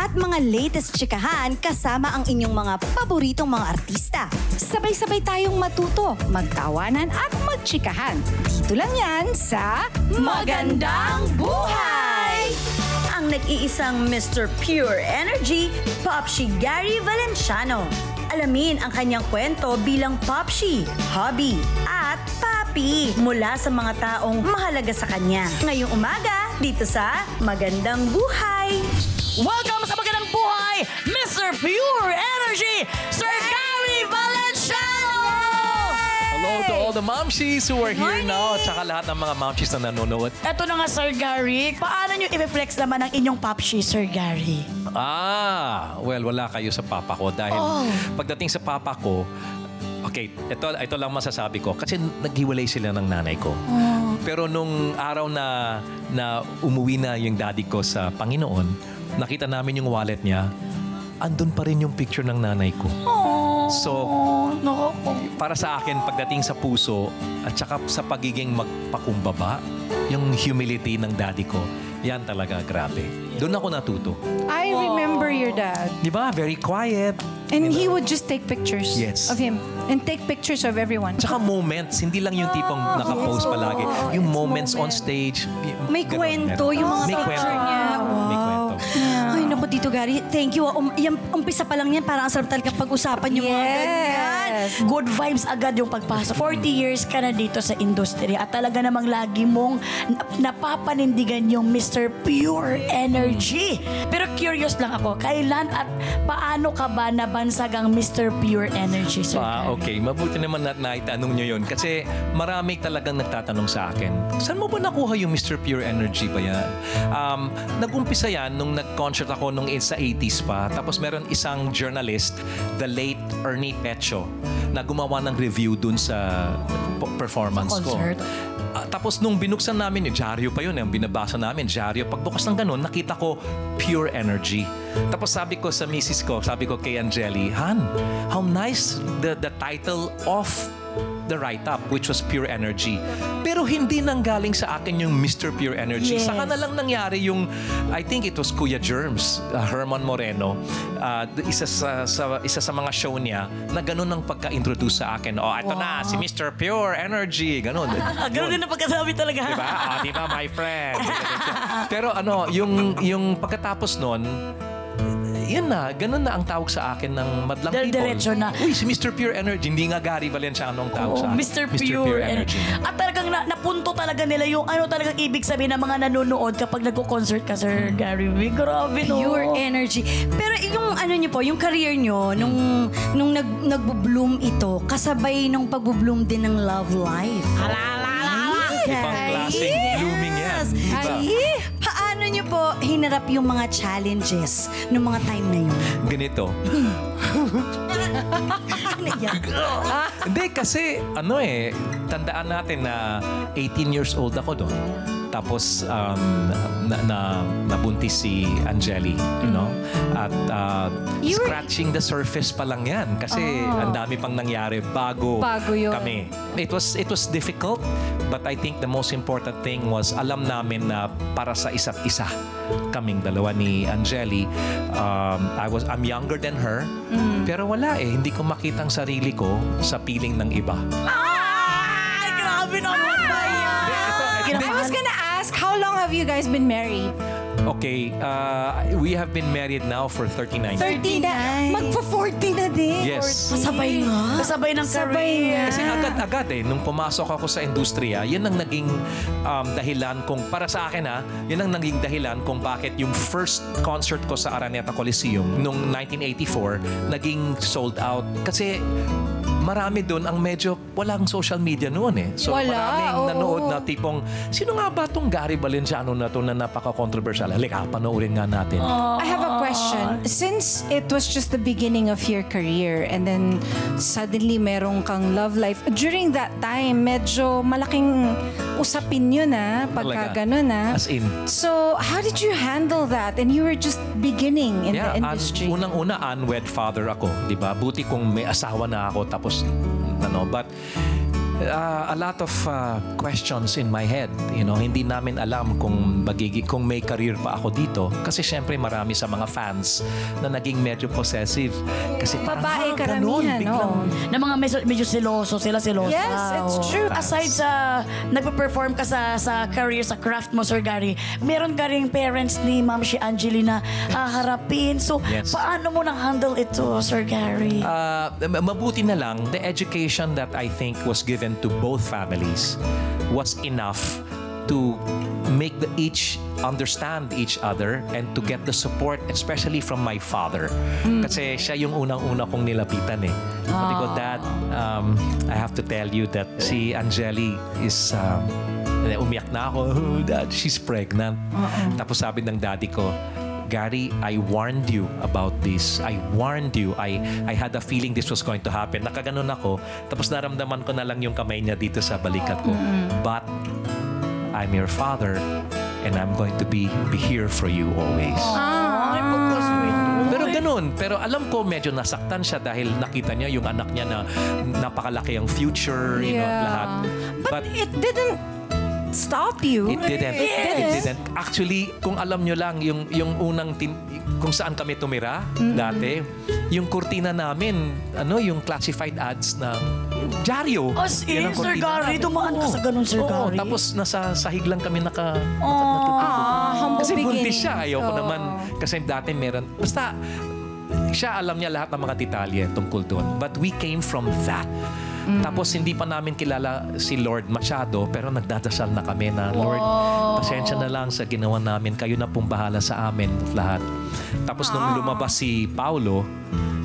At mga latest chikahan kasama ang inyong mga paboritong mga artista. Sabay-sabay tayong matuto, magtawanan at magchikahan. Dito lang yan sa Magandang Buhay! Ang nag-iisang Mr. Pure Energy, Popshi Gary Valenciano. Alamin ang kanyang kwento bilang Popshi, hobby, at papi mula sa mga taong mahalaga sa kanya. Ngayong umaga, dito sa Magandang Buhay. Welcome sa Magandang Buhay, Mr. Pure Energy, Sir Gary Hello to all the momshies who are here now at saka lahat ng mga momshies na nanonood. Ito na nga, Sir Gary. Paano nyo i-reflex naman ang inyong popshi, Sir Gary? Ah, well, wala kayo sa papa ko dahil Oh. pagdating sa papa ko, okay, ito, ito lang masasabi ko kasi naghiwalay sila ng nanay ko. Pero nung araw na, na umuwi na yung daddy ko sa Panginoon, nakita namin yung wallet niya, andun pa rin yung picture ng nanay ko. So, po. para sa akin, pagdating sa puso at saka sa pagiging magpakumbaba, yung humility ng daddy ko, yan talaga grabe. Doon ako natuto. I remember your dad. Di ba? Very quiet. And he would just take pictures Yes. of him and take pictures of everyone. Tsaka moments, hindi lang yung tipong nakapost palagi. Yung moments on stage. y- May ganun, kwento meron. yung mga May picture kwento. niya. May kwento. Tito Gary, thank you. Um, yan, umpisa pa lang yan, parang ang sarap talaga pag-usapan yung mga ganyan. Yes. Good vibes agad yung pagpasok. 40 years ka na dito sa industry at talaga namang lagi mong nap- napapanindigan yung Mr. Pure Energy. Pero curious lang ako, kailan at paano ka ba nabansag ang Mr. Pure Energy, Sir? Ah, Gary? okay. Mabuti naman na naitanong nyo yun. Kasi marami talagang nagtatanong sa akin, saan mo ba nakuha yung Mr. Pure Energy ba yan? Um, nag-umpisa yan nung nag-concert ako nung sa 80s pa. Tapos meron isang journalist, the late Ernie Pecho, na gumawa ng review dun sa performance Sa ko. concert? Ah, tapos nung binuksan namin, yung dyaryo pa yun, yung binabasa namin, dyaryo. Pagbukas ng ganun, nakita ko pure energy. Tapos sabi ko sa misis ko, sabi ko kay Angeli, Han, how nice the, the title of the write-up, which was Pure Energy. Pero hindi nanggaling sa akin yung Mr. Pure Energy. Yes. Saka na lang nangyari yung, I think it was Kuya Germs, uh, Herman Moreno, uh, isa, sa, sa, isa sa mga show niya, na ganun ang pagka-introduce sa akin. Oh, ito na, si Mr. Pure Energy. Ganun. Ganun din ang pagkasabi talaga. Diba? Ah, di ba, my friend? Pero ano, yung, yung pagkatapos nun, yun na, ganun na ang tawag sa akin ng madlang Del- people. diretso na. Uy, si Mr. Pure Energy. Hindi nga Gary Valenciano ang tawag Oo, sa akin. Mr. Pure, Energy. At talagang na, napunto talaga nila yung ano talagang ibig sabihin ng mga nanonood kapag nagko-concert ka, Sir Gary V. Grabe, no? Pure energy. Pero yung ano niyo po, yung career niyo nung nung nag nagbo-bloom ito, kasabay nung pagbo-bloom din ng love life. Ibang klaseng blooming yan. Diba? Ay, paano niyo po hinarap yung mga challenges nung mga time na yun? Ganito. Ano yan? Hindi, kasi ano eh, tandaan natin na 18 years old ako doon. Tapos um, na, na, nabuntis si Angeli, you know? At uh, You were- scratching the surface pa lang yan kasi ang dami pang nangyari bago, Bago yun. kami. It was it was difficult, but I think the most important thing was alam namin na para sa isa't isa kaming dalawa ni Angeli. Um, I was I'm younger than her, pero wala eh hindi ko makita ang sarili ko sa piling ng iba. Ay, grabe naman ba? Hindi, I was gonna ask, how long have you guys been married? Okay, uh, we have been married now for 39 years. 30 na. Magpo-40 na din. Yes. Kasabay nga. Kasabay ng Sabay career. nga. Kasi agad-agad eh, nung pumasok ako sa industriya, yan ang naging um, dahilan kung, para sa akin ha, yan ang naging dahilan kung bakit yung first concert ko sa Araneta Coliseum nung 1984, naging sold out. Kasi marami doon ang medyo walang social media noon eh. So Wala, maraming oo. nanood na tipong, sino nga ba tong Gary Valenciano na to na napaka-controversial? Halika, panoorin nga natin. I have a question. Since it was just the beginning of your career and then suddenly merong kang love life, during that time, medyo malaking usapin yun ah, pagka Talaga. ganun ah. As in, So, how did you handle that? And you were just beginning in yeah, the un- industry. unang-una, unwed father ako. di ba? Buti kung may asawa na ako tapos, ano, but uh, a lot of uh, questions in my head. You know, hindi namin alam kung magigi kung may career pa ako dito. Kasi syempre marami sa mga fans na naging medyo possessive. Kasi parang, Babae "Ah, karamihan, ganun, biglang, oo. na mga medyo, medyo seloso sila selosa. Yes, it's true. Aside sa nagpe-perform ka sa sa career sa craft mo Sir Gary, meron ka ring parents ni Ma'am si Angelina haharapin. So Yes. paano mo na handle ito Sir Gary? Uh, mabuti na lang, the education that I think was given to both families was enough to make the each understand each other and to get the support especially from my father. Kasi siya yung unang-una kong nilapitan eh. Sabi ko dad um, I have to tell you that si Angeli is um, umiyak na ako. "Oh, dad she's pregnant. Tapos sabi ng daddy ko Gary, I warned you about this. I warned you. I I had a feeling this was going to happen. Nakaganon ako. Tapos naramdaman ko na lang yung kamay niya dito sa balikat ko. But I'm your father and I'm going to be be here for you always. Ay. Pero ganun. Pero alam ko medyo nasaktan siya dahil nakita niya yung anak niya na napakalaki ang future, you know, Yeah. lahat. But, it didn't stop you. It didn't. It didn't. Actually, kung alam nyo lang, yung, yung unang, tin, kung saan kami tumira dati, yung kurtina namin, ano, yung classified ads ng dyaryo. As in, Yan ang Sir Gary, namin. dumaan ka sa ganun, Sir Oo, Gary. tapos nasa sahig lang kami naka... Ah, humble Kasi buntis siya. Ayaw ko Oo. naman. Kasi dati meron... Basta, siya alam niya lahat ng mga detalye tungkol doon. But we came from that. Tapos hindi pa namin kilala si Lord masyado pero nagdadasal na kami na Lord, pasensya na lang sa ginawa namin. Kayo na pong bahala sa amin lahat. Tapos nung lumabas si Paulo,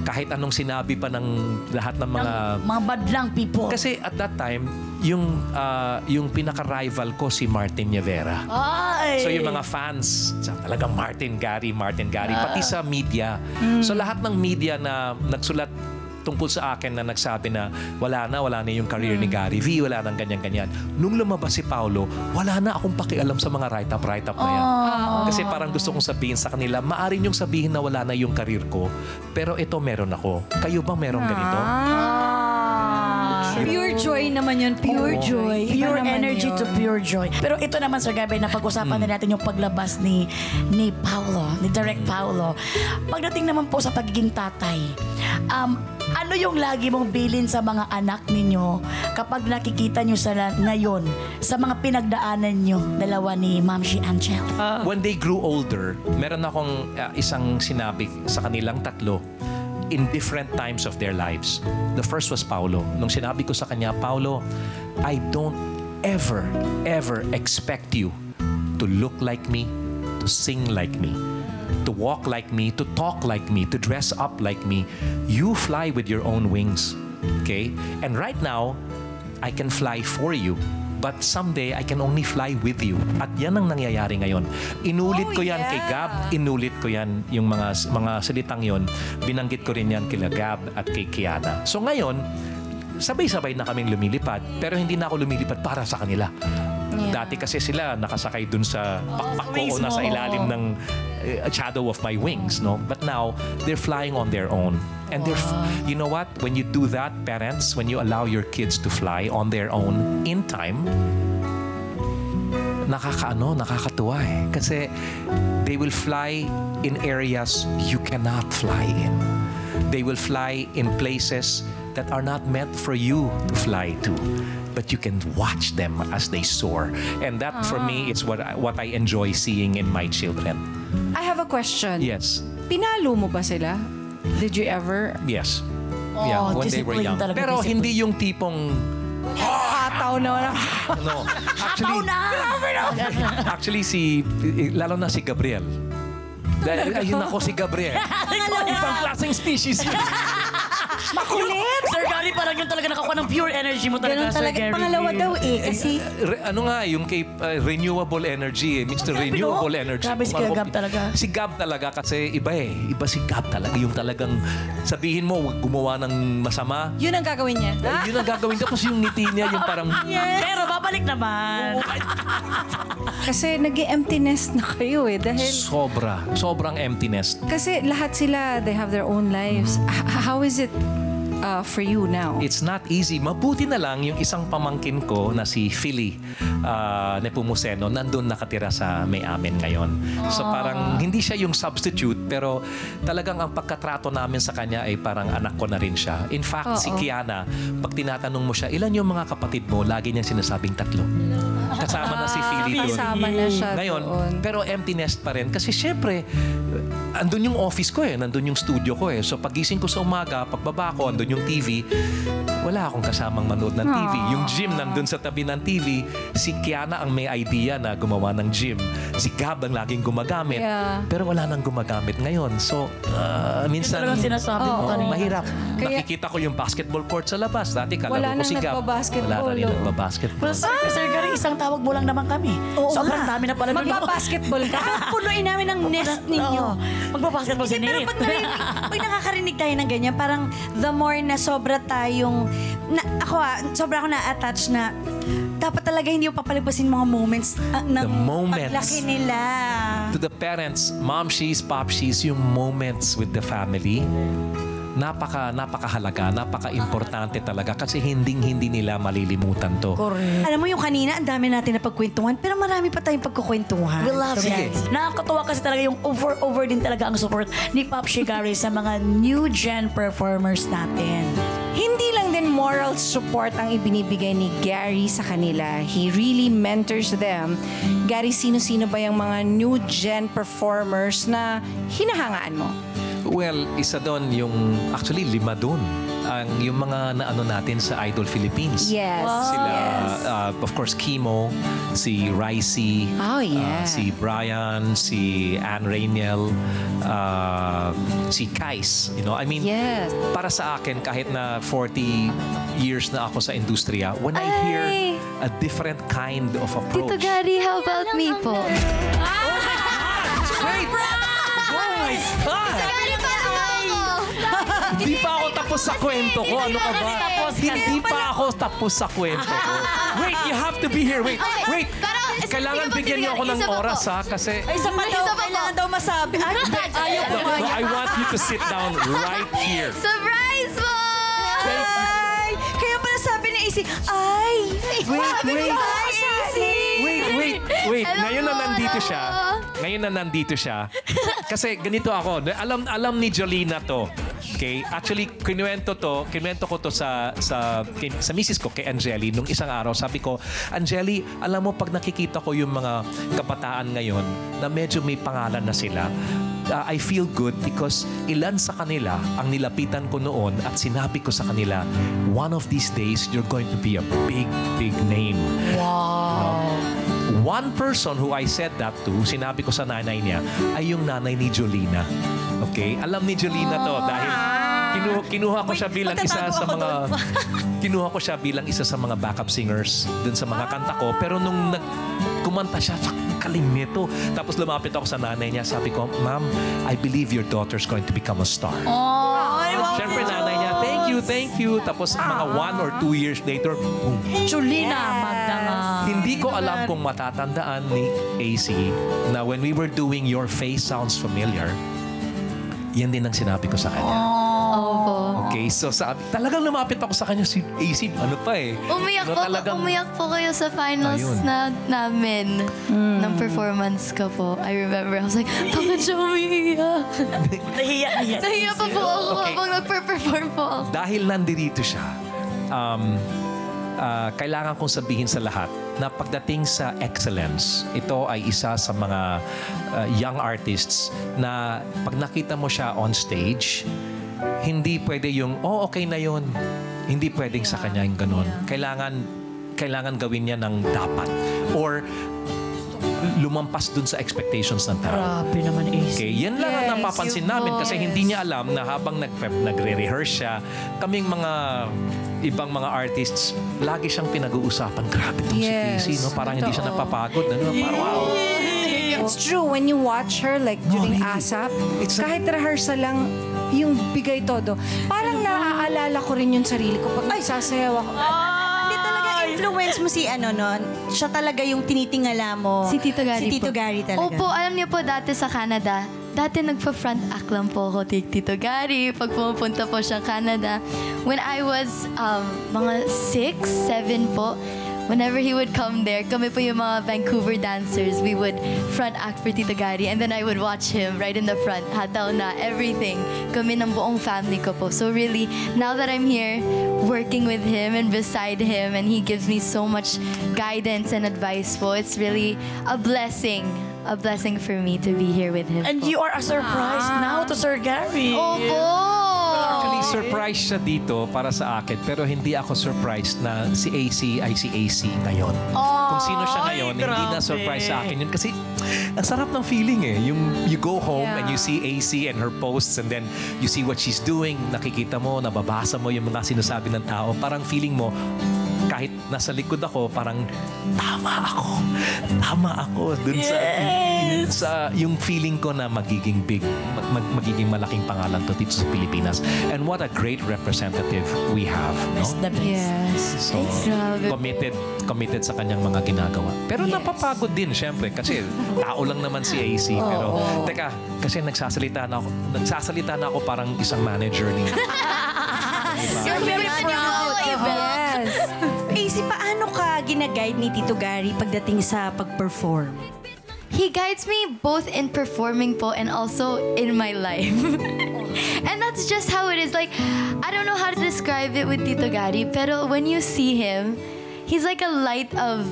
kahit anong sinabi pa ng lahat ng mga Mga badlang people. kasi at that time yung ah, yung pinaka-rival ko si Martin Nievera. Ay! So yung mga fans, sa- talagang Martin Gary, Martin Gary, pati sa media. So lahat ng media na nagsulat tungkol sa akin na nagsabi na wala na, wala na yung career ni Gary V, wala nang ganyan-ganyan. Nung lumabas si Paulo, wala na akong pakialam sa mga write-up, write-up na yan. Kasi parang gusto kong sabihin sa kanila, maaari niyong sabihin na wala na yung career ko, pero ito meron ako. Kayo ba meron ganito? Ah. Pure joy naman yun. Pure Oo. joy. Iba Pure naman energy yun. to pure joy. Pero ito naman, Sir Gabi, na pag-usapan na natin yung paglabas ni ni Paulo, ni Direct Paulo. Pagdating naman po sa pagiging tatay, um, ano yung lagi mong bilin sa mga anak ninyo kapag nakikita nyo sa ngayon sa mga pinagdaanan nyo dalawa ni Ma'am si Angel? When they grew older, meron akong uh, isang sinabi sa kanilang tatlo in different times of their lives. The first was Paulo. Nung sinabi ko sa kanya, Paulo, I don't ever, ever expect you to look like me, to sing like me, to walk like me, to talk like me, to dress up like me. You fly with your own wings. Okay? And right now, I can fly for you. But someday, I can only fly with you. At yan ang nangyayari ngayon. Inulit Oh, ko yan kay yeah. Gab, inulit ko yan, yung mga mga salitang yon. Binanggit ko rin yan kila Gab at kay Kiana. So ngayon, sabay-sabay na kaming lumilipad, pero hindi na ako lumilipad para sa kanila. Dati kasi sila nakasakay dun sa pakpak ko o nasa ilalim ng uh, shadow of my wings, no? But now, they're flying on their own. And they're, f- you know what? When you do that, parents, when you allow your kids to fly on their own in time, nakakaano, nakakatuwa eh. Kasi they will fly in areas you cannot fly in. They will fly in places that are not meant for you to fly to. But you can watch them as they soar. And that, for me, is what I, what I enjoy seeing in my children. I have a question. Yes. Pinalo mo ba sila? Did you ever? Yes. Oh, yeah, when they were discipline young. talaga, Pero discipline. hindi yung tipong, Hataw na no. Actually, na! actually si, lalo na si Gabriel. Dahil, ayun ako si Gabriel. Ibang klaseng species yun. Makulit! Sir Gary, parang yun talaga nakakuha ng pure energy mo talaga, Ganun Sir talaga. Gary. Pangalawa daw eh. Kasi Re- ano nga, yung kay uh, renewable energy, eh. Mr. Grabe, Renewable no? Energy. Grabe si Kuya Gab talaga. Si Gab talaga kasi iba eh. Iba si Gab talaga. Yung talagang sabihin mo, huwag gumawa ng masama. Yun ang gagawin niya. Eh, yun ang gagawin kasi yung ngiti niya, yung parang... Pero babalik naman. Kasi nag emptiness na kayo eh. Dahil Sobra. Sobrang emptiness. Kasi lahat sila, they have their own lives. H- how is it uh, for you now? It's not easy. Mabuti na lang yung isang pamangkin ko na si Philly uh, Nepomuceno, nandun nakatira sa may amin ngayon. So parang hindi siya yung substitute, pero talagang ang pagkatrato namin sa kanya ay parang anak ko na rin siya. In fact, si Oo. Kiana, pag tinatanong mo siya, ilan yung mga kapatid mo? Lagi niya sinasabing tatlo. Kasama na si Philly doon. Kasama na siya Ngayon, doon. pero empty nest pa rin. Kasi syempre, andun yung office ko eh, nandun yung studio ko eh. So pagising ko sa umaga, pagbaba ko, andun yung TV, wala akong kasamang manood ng TV. Yung gym nandun sa tabi ng TV. Si Kiana ang may idea na gumawa ng gym. Si Gab ang laging gumagamit. Yeah. Pero wala nang gumagamit ngayon. So, uh, minsan... Talagang sinasabi mo Oo. kanina. Mahirap. Kaya- Nakikita ko yung basketball court sa labas. Dati kalaro Wala ko si Gab. Wala na rin oh. nagbabasketball. Well, sir, Sir Gary, isang tawag mo lang naman kami. Oo Sobrang nga. dami na pala. nun. Magpa-basketball ka? punuin namin ang nest ninyo. Oo. Magbabasketball si Kasi pero Nate. pag, narinig, pag nakakarinig tayo ng ganyan, parang the more na sobra tayong, na, ako ah, sobra ako na-attach na dapat talaga hindi mo papalipasin mga moments ah, ng The moments. paglaki nila. to the parents, mom she's, pop she's, yung moments with the family, napaka napakahalaga, napaka-importante talaga kasi hinding-hindi nila malilimutan to. Correct. Alam mo yung kanina, ang dami natin na pagkwentuhan, pero marami pa tayong pagkukwentuhan. We love Sige. it. Nakakatuwa kasi talaga yung over-over din talaga ang support ni Pop Shigari sa mga new gen performers natin. Hindi lang din moral support ang ibinibigay ni Gary sa kanila. He really mentors them. Gary, sino-sino ba yung mga new gen performers na hinahangaan mo? Well, isa doon yung, actually lima doon. Ang yung mga naano natin sa Idol Philippines. Yes. Sila, Yes. uh, of course, Kimo, si Ricey, Oh, yeah. uh, si Brian, si Anne Rainiel, uh, si Kais. You know, I mean, Yes. para sa akin, kahit na 40 years na ako sa industriya, when I hear Ay! a different kind of Tito approach. Gary, how about me po? Wait! Hindi pa ako tapos sa kwento ko. Ano ka ba? Hindi pa ako tapos sa kwento ko. Wait, you have to be here. Wait, wait. Kailangan bigyan niyo ako ng oras ha kasi Ay, isa pa daw, kailangan daw masabi. Ay, ayaw ko I want you to sit down right here. Surprise po! Ay, kaya pala sabi ni AC, ay, Wait, wait. Wait, wait, wait. Ngayon na nandito siya. Ngayon na nandito siya. Kasi ganito ako. Alam alam ni Jolina to. Okay? Actually, kinuwento to, kinuwento ko to sa sa kay, sa misis ko kay Angeli nung isang araw. Sabi ko, Angeli, alam mo pag nakikita ko yung mga kabataan ngayon na medyo may pangalan na sila, uh, I feel good because ilan sa kanila ang nilapitan ko noon at sinabi ko sa kanila, one of these days, you're going to be a big, big name. Wow. One person who I said that to, sinabi ko sa nanay niya, ay yung nanay ni Jolina. Okay? Alam ni Jolina to dahil kinuha, kinuha ko siya bilang isa sa mga kinuha ko siya bilang isa sa mga backup singers dun sa mga kanta ko. Pero nung nag kumanta siya, "Fuck, kaling nito. Tapos lumapit ako sa nanay niya. Sabi ko, Ma'am, I believe your daughter's going to become a star. Wow. Siyempre, nanay niya, thank you, thank you. Tapos mga one or two years later, boom. Nga. Hindi ko alam kung matatandaan ni AC na when we were doing Your Face Sounds Familiar, yan din ang sinabi ko sa kanya. Opo. Okay, so sabi, talagang lumapit ako sa kanya si AC, ano pa eh. Umiyak Ano po, talagang- umiyak po kayo sa finals Ayun. na namin ng performance ko po. I remember, I was like, bakit siya umiiyak? Nahiya, nahiya. Nahiya pa po ako Okay. habang nagpe-perform po ako. Dahil nandito siya, um, ah, kailangan kong sabihin sa lahat na pagdating sa excellence, ito ay isa sa mga ah, young artists na pag nakita mo siya on stage, hindi pwede yung, oh, okay na yun. Hindi pwedeng sa kanya yung ganun. Kailangan, kailangan gawin niya ng dapat. Or lumampas dun sa expectations ng tao. Grabe naman, AC. Okay, yan lang ang Yes, napapansin yun namin kasi hindi niya alam na habang nag nagre-rehearse siya, kaming mga ibang mga artists, lagi siyang pinag-uusapan. Grabe tong Yes, si Casey, no? Parang hindi siya napapagod. Ano? Parang, wow. It's true. When you watch her, like during really. ASAP, It's kahit rehearsal lang, yung bigay todo. Parang naaalala ko rin yung sarili ko pag nagsasayaw ako. Talaga influence mo si ano no. Siya talaga yung tinitingala mo. Si Tito Gary Si Tito po. Gary talaga. Opo, alam niyo po dati sa Canada, dati nagpa-front act lang po ako kay Tito Gary pag pumupunta po siya Canada. When I was um, mga 6, 7 po, whenever he would come there, kami po yung mga Vancouver dancers, we would front act for Tito Gary and then I would watch him right in the front, hataw na, everything. Kami ng buong family ko po. So really, now that I'm here, working with him and beside him and he gives me so much guidance and advice po, it's really a blessing. A blessing for me to be here with him. And po. you are a surprise ah. now to Sir Gary. Opo! Surprise siya dito para sa akin, pero hindi ako surprised na si AC ay si AC ngayon. Kung sino siya ngayon, Ay, hindi na grabe. surprise sa akin yun. Kasi ang sarap ng feeling eh. Yung you go home Yeah. and you see AC and her posts and then you see what she's doing, nakikita mo, nababasa mo yung mga sinasabi ng tao. Parang feeling mo, kahit nasa likod ako, parang tama ako. Tama ako dun sa, sa yung feeling ko na magiging big, mag, mag- magiging malaking pangalan to dito sa Pilipinas. And what a great representative we have. No? The best. Yes. So, committed committed sa kanyang mga ginagawa. Pero napapagod din, syempre, kasi tao lang naman si AC. Pero, teka, kasi nagsasalita na ako, nagsasalita na ako parang isang manager ni You're very proud. Yes. Paano ka ginaguide ni Tito Gary pagdating sa pag-perform? He guides me both in performing po and also in my life. and that's just how it is. Like, I don't know how to describe it with Tito Gary, pero when you see him, he's like a light of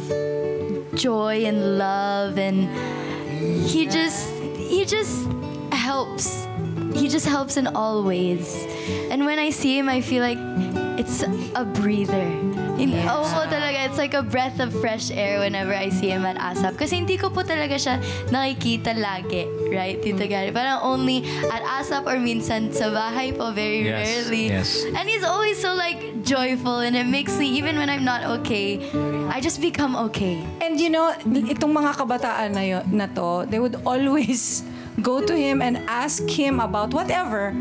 joy and love and he just he just helps. He just helps in all ways. And when I see him, I feel like it's a breather. In, Oo po talaga, it's like a breath of fresh air whenever I see him at ASAP. Kasi hindi ko po talaga siya nakikita lagi, right, Tito Gary? Parang only at ASAP or minsan sa bahay po, very Yes, rarely. yes. And he's always so like joyful and it makes me, even when I'm not okay, I just become okay. And you know, itong mga kabataan na, yun, na to, they would always go to him and ask him about whatever.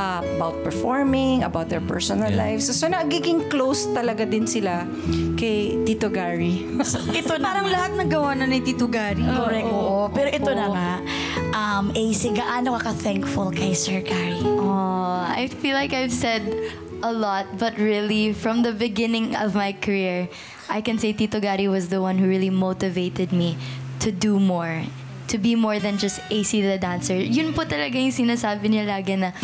Uh, about performing, about their personal Yeah. lives. So, nagiging close talaga din sila kay Tito Gary. Ito na Parang nga. lahat nagawa na ni Tito Gary. Correct. Oo. Pero ito na nga. Um, AC, gaano ka ka-thankful kay Sir Gary? Oh, I feel like I've said a lot, but really, from the beginning of my career, I can say Tito Gary was the one who really motivated me to do more, to be more than just AC the dancer. Yun po talaga yung sinasabi niya lagi na,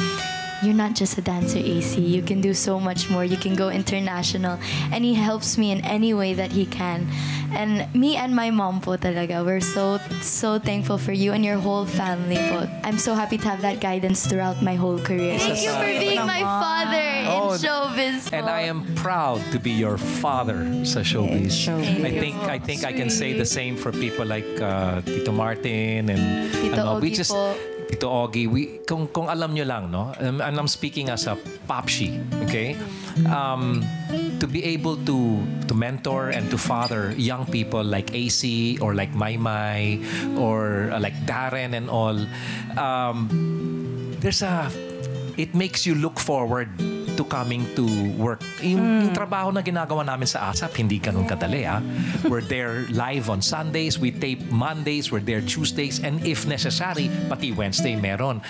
you're not just a dancer, AC. You can do so much more. You can go international. And he helps me in any way that he can. And me and my mom po talaga, we're so, so thankful for you and your whole family po. I'm so happy to have that guidance throughout my whole career. Thank you for being my father in Oh, showbiz And. I am proud to be your father sa showbiz. showbiz. I think I think I can say the same for people like uh, Tito Martin and Tito ano, we just po. Tito Ogie, we, kung, kung alam nyo lang, no? Um, and I'm speaking as a popshi, okay? Um, to be able to to mentor and to father young people like AC or like Maymay or uh, like Darren and all, um, there's a it makes you look forward to coming to work. Yung, yung trabaho na ginagawa namin sa ASAP, hindi ganun kadali. Ah. We're there live on Sundays, we tape Mondays, we're there Tuesdays, and if necessary, pati Wednesday meron.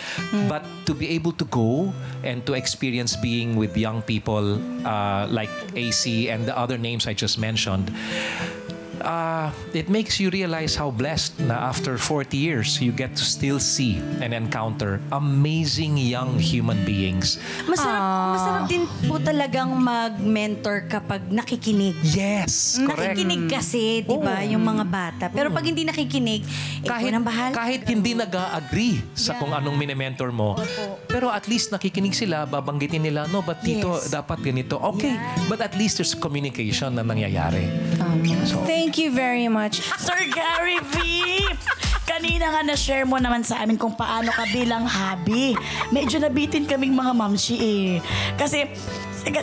But to be able to go and to experience being with young people uh, like AC and the other names I just mentioned, uh, it makes you realize how blessed na after 40 years, you get to still see and encounter amazing young human beings. Masarap, masarap din po talagang mag-mentor kapag nakikinig. Yes, correct. Nakikinig kasi, di ba, yung mga bata. Pero pag hindi nakikinig, eh, kahit, nang bahala. kahit hindi nag-agree sa kung anong mine-mentor mo, pero at least nakikinig sila, babanggitin nila, no, but dito, Yes. dapat ganito. Okay, but at least there's communication na nangyayari. So, Thank you very much. Sir Gary V! kanina nga na-share mo naman sa amin kung paano ka bilang hobby. Medyo nabitin kaming mga mamshi eh. Kasi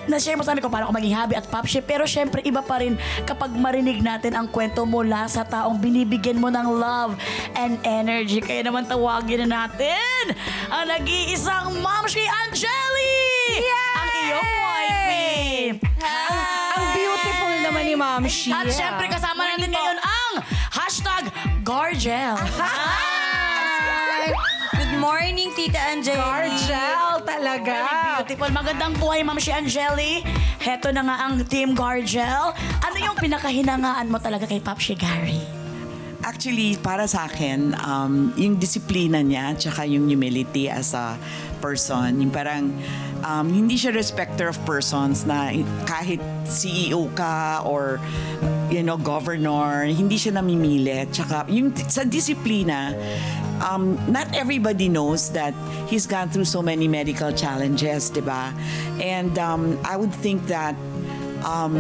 na-share mo sa amin kung paano ka maging hobby at popshi. Pero syempre, iba pa rin kapag marinig natin ang kwento mula sa taong binibigyan mo ng love and energy. Kaya naman tawagin na natin ang nag-iisang mamshi Angeli! Ang iyong wifey! Naman ni Ma'am Shia. At syempre kasama natin ngayon ang hashtag Gargel. Good morning, Tita Angeli. Gargel talaga. Beautiful. Magandang buhay, Ma'am si Angeli. Heto na nga ang Team Gargel. Ano yung pinakahinangaan mo talaga kay Pop Gary? Actually, para sa akin, um, yung disiplina niya, tsaka yung humility as a person, yung parang um, hindi siya respecter of persons na kahit CEO ka or you know, governor, hindi siya namimili. Tsaka yung sa disiplina, um, not everybody knows that he's gone through so many medical challenges, di ba? And um, I would think that um,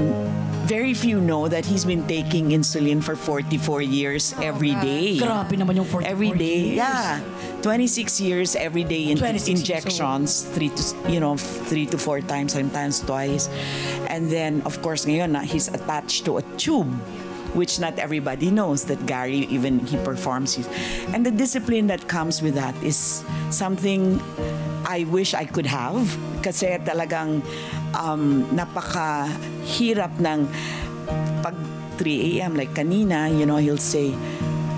very few know that he's been taking insulin for 44 years every day. Grabe naman yung 44 Every day, years. yeah. 26 years every day in 26 years injections, three to you know three to four times, sometimes twice, and then of course ngayon na he's attached to a tube, which not everybody knows that Gary even he performs it, and the discipline that comes with that is something I wish I could have kasi talagang um, napaka-hirap ng pag 3 a.m. like kanina, you know, he'll say,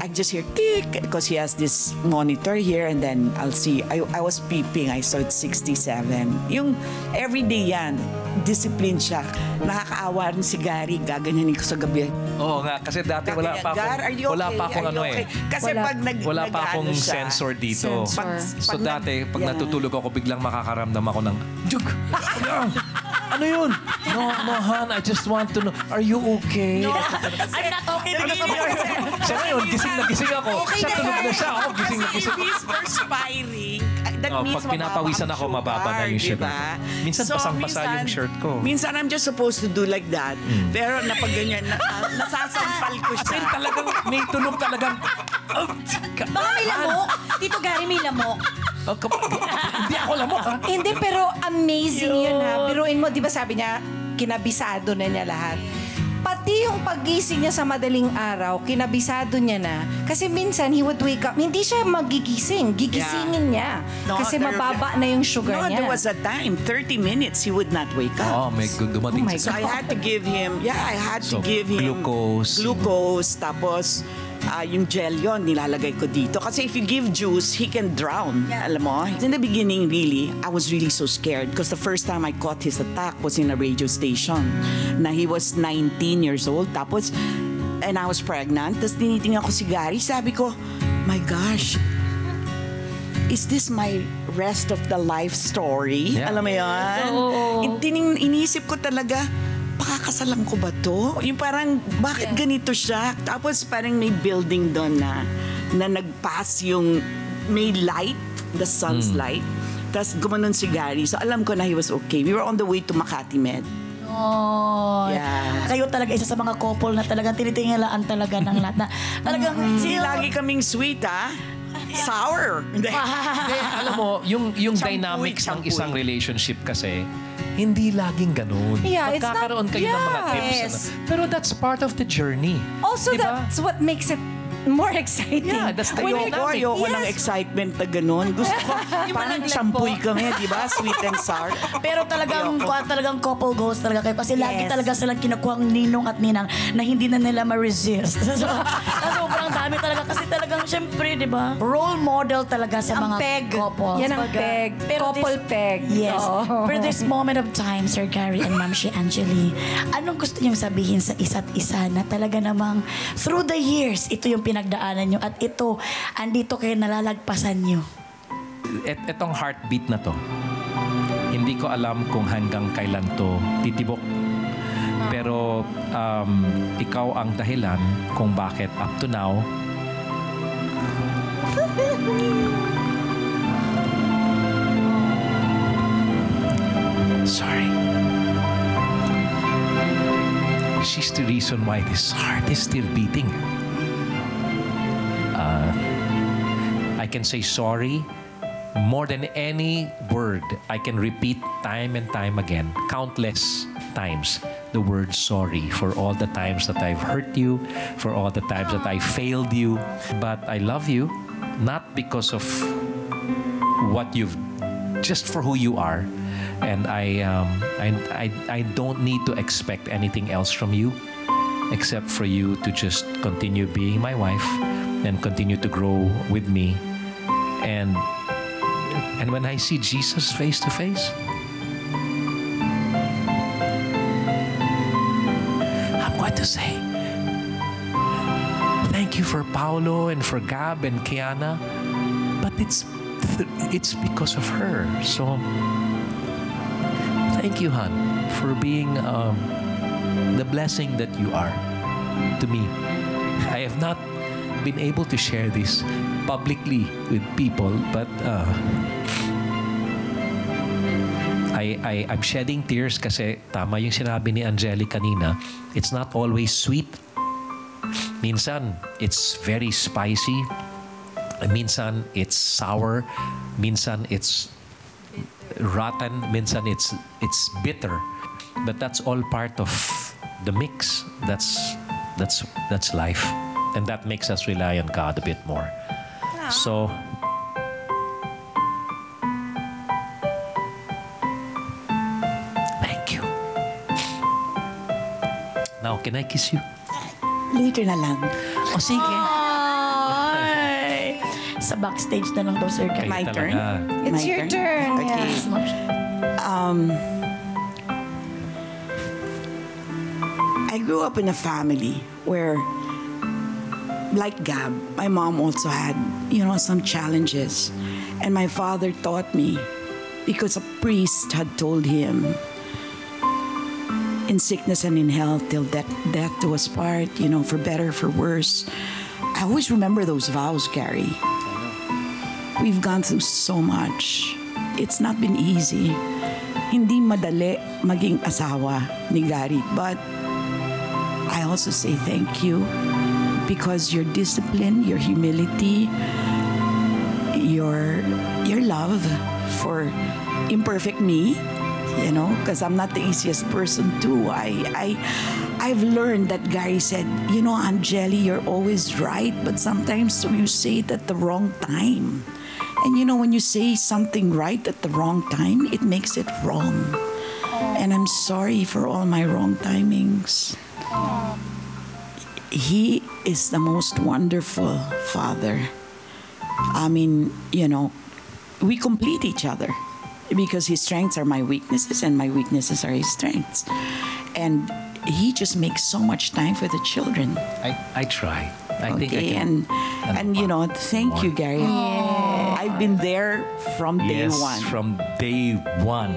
I just hear tick because he has this monitor here and then I'll see, I, I was peeping, I saw it 67. Yung everyday yan, discipline siya. Nakakaawa rin si Gary, gaganyanin ko sa gabi. Oo nga, kasi dati wala pa Gar, are akong, you wala okay? pa akong Are you ano okay? eh. Kasi Wala. pag nag, Wala pa nag- akong ano siya, sensor dito. Sensor. Pag, So pag nag- dati, pag yeah. natutulog ako, biglang makakaramdam ako ng, Jug! Ano? yun? No, no, Han, I just want to know, are you okay? I'm not okay because of your... Siya ngayon, gising na gising ako. Okay siya tulog na siya. Ako, gising na Kasi gising. if he's perspiring, uh, that Oh, means pag pinapawisan ako, ang mababa na yung sugar, sugar. diba? Minsan basang-basa minsan- yung shirt ko. Minsan I'm just supposed to do like that. Hmm. Pero napag ganyan, na, na- nasasampal ko Kasi siya. talagang, may tunog talagang, oh, ka- Baka may lamok. Tito Gary, may lamok. oh, hindi ako lamok, ha? Hindi, pero amazing yun, ha. Biruin mo, di ba sabi niya, kinabisado na niya lahat. Pati yung pagising niya sa madaling araw, kinabisado niya na. Kasi minsan, he would wake up, hindi siya magigising. Gigisingin niya. No, kasi there- mababa na yung sugar No, niya. there was a time, 30 minutes, he would not wake Oh, up. may gu- dumating Oh my So sa I had to give him, yeah, I had So, to give him glucose. glucose, tapos ah, yung gel yon nilalagay ko dito. Kasi if you give juice, he can drown. Alam mo? In the beginning, really, I was really so scared because the first time I caught his attack was in a radio station na he was 19 years old. Tapos, and I was pregnant. Tapos tinitingnan ko si Gary. Sabi ko, my gosh, is this my rest of the life story? Yeah. Alam mo yan? In- tining- iniisip ko talaga, pakakasalan ko ba to? Yung parang, bakit ganito siya? Tapos parang may building doon na, na nag-pass yung, may light, the sun's light. Tapos gumanon si Gary. So alam ko na he was okay. We were on the way to Makati Med. Oh, Yeah. Kayo talaga isa sa mga couple na talagang tinitingalaan talaga ng lahat na talagang Hindi sila lagi kaming sweet, ha? Sour. Hindi. Hindi, alam mo, yung, yung Shampoo, dynamics ng shampoo. isang relationship kasi, hindi laging ganun. Yeah, it's not- Magkakaroon kayo ng mga yeah. tips. Yes. ano. Pero that's part of the journey. Also, Di ba? that's what makes it more exciting. Yeah, that's the When yung- you're- Ayoko, ayoko ng Yes. excitement na ganun. Gusto ko, parang shampoo kami, di ba? Sweet and sour. Pero talagang Ayoko. talagang couple goals talaga kayo kasi lagi Yes. talaga silang kinukuha ang ninong at ninang na hindi na nila ma-resist. so, sobrang dami talaga kasi talagang syempre, di ba? Role model talaga sa Ang mga peg. couples. Yan ang Baga- peg. Couple peg. Yes. Oo. For this moment of time, Sir Gary and Ma'am Shi Angeli, anong gusto niyong sabihin sa isa't isa na talaga namang through the years, ito yung pinagdaanan niyo at ito, andito kayo nalalagpasan niyo. Et, etong heartbeat na to, hindi ko alam kung hanggang kailan to titibok. Pero um, ikaw ang dahilan kung bakit up to now, Sorry. She's the reason why this heart is still beating. Can say sorry more than any word. I can repeat time and time again, countless times, the word sorry for all the times that I've hurt you, for all the times that I failed you. But I love you, not because of what you've just for who you are and I, um, I, I, I don't need to expect anything else from you except for you to just continue being my wife and continue to grow with me and and when I see Jesus face to face I'm going to say thank you for Paolo and for Gab and Kiana but it's it's because of her. So thank you Han, for being um, the blessing that you are to me. I have not been able to share this publicly with people but uh, I, I, I'm shedding tears kasi tama yung sinabi ni Angeli kanina. It's not always sweet. Minsan it's very spicy. Minsan it's sour. Minsan it's rotten. Minsan it's it's bitter. But that's all part of the mix. That's that's that's life and that makes us rely on God a bit more so thank you now can I kiss you Later na lang. o sige Ay! Sa backstage na lang daw, Sir. Kayo My turn? talaga. It's My your turn. Okay. Yes, ma'am. I grew up in a family where, like Gab, my mom also had, you know, some challenges. And my father taught me because a priest had told him, in sickness and in health, till death, death us part, you know, for better, for worse. I always remember those vows, Gary. We've gone through so much. It's not been easy. Hindi madali maging asawa ni Gary, but I also say thank you because your discipline, your humility, your your love for imperfect me, you know, because I'm not the easiest person too. I I I've learned that Gary said, you know, Angeli, you're always right, but sometimes you say it at the wrong time. And you know, when you say something right at the wrong time, it makes it wrong. And I'm sorry for all my wrong timings. He is the most wonderful father. I mean, you know, we complete each other because his strengths are my weaknesses and my weaknesses are his strengths. And he just makes so much time for the children. I, I try I think I Okay, can and and you know, thank you, Gary. I've been there from day yes, one. from day one.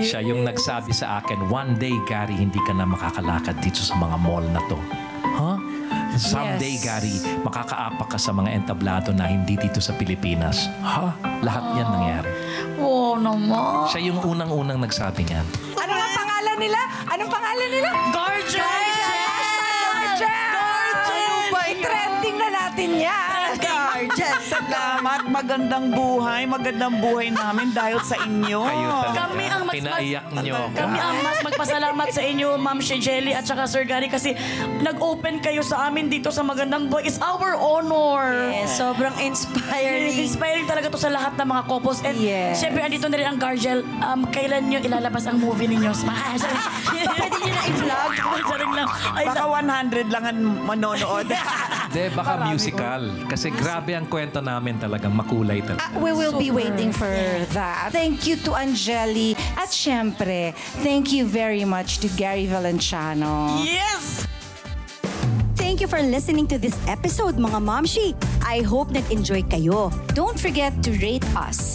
Siya yung nagsabi sa akin, one day, Gary, hindi ka na makakalakad dito sa mga mall na to. Someday, Yes. Gary, makakaapak ka sa mga entablado na hindi dito sa Pilipinas. Ha? Lahat yan nangyari. Oo naman. Siya yung unang-unang nagsabi niyan. Ano nga pangalan nila? Anong pangalan nila? Gorgeous! Ano ba? I-trending na natin yan. Salamat, magandang buhay, magandang buhay namin dahil sa inyo. Kayo talaga. Kami ang mas Pinaiyak ako. Kami ang mas magpasalamat sa inyo, Ma'am Shigeli at saka Sir Gary kasi nag-open kayo sa amin dito sa Magandang Boy. It's our honor. Yes, sobrang inspiring. Inspiring talaga to sa lahat ng mga couples. And Yes. syempre, andito na rin ang Gargel. Um, kailan nyo ilalabas ang movie ninyo? Sorry. Pwede nyo na i-vlog. Sorry lang. Ay, Baka 100 lang ang manonood. Hindi, baka musical. Kasi grabe ang kwento namin talagang makulay talaga. We will be waiting for that. Thank you to Angeli. At syempre, thank you very much to Gary Valenciano. yes! Thank you for listening to this episode, mga Momshi. I hope nag-enjoy kayo. Don't forget to rate us.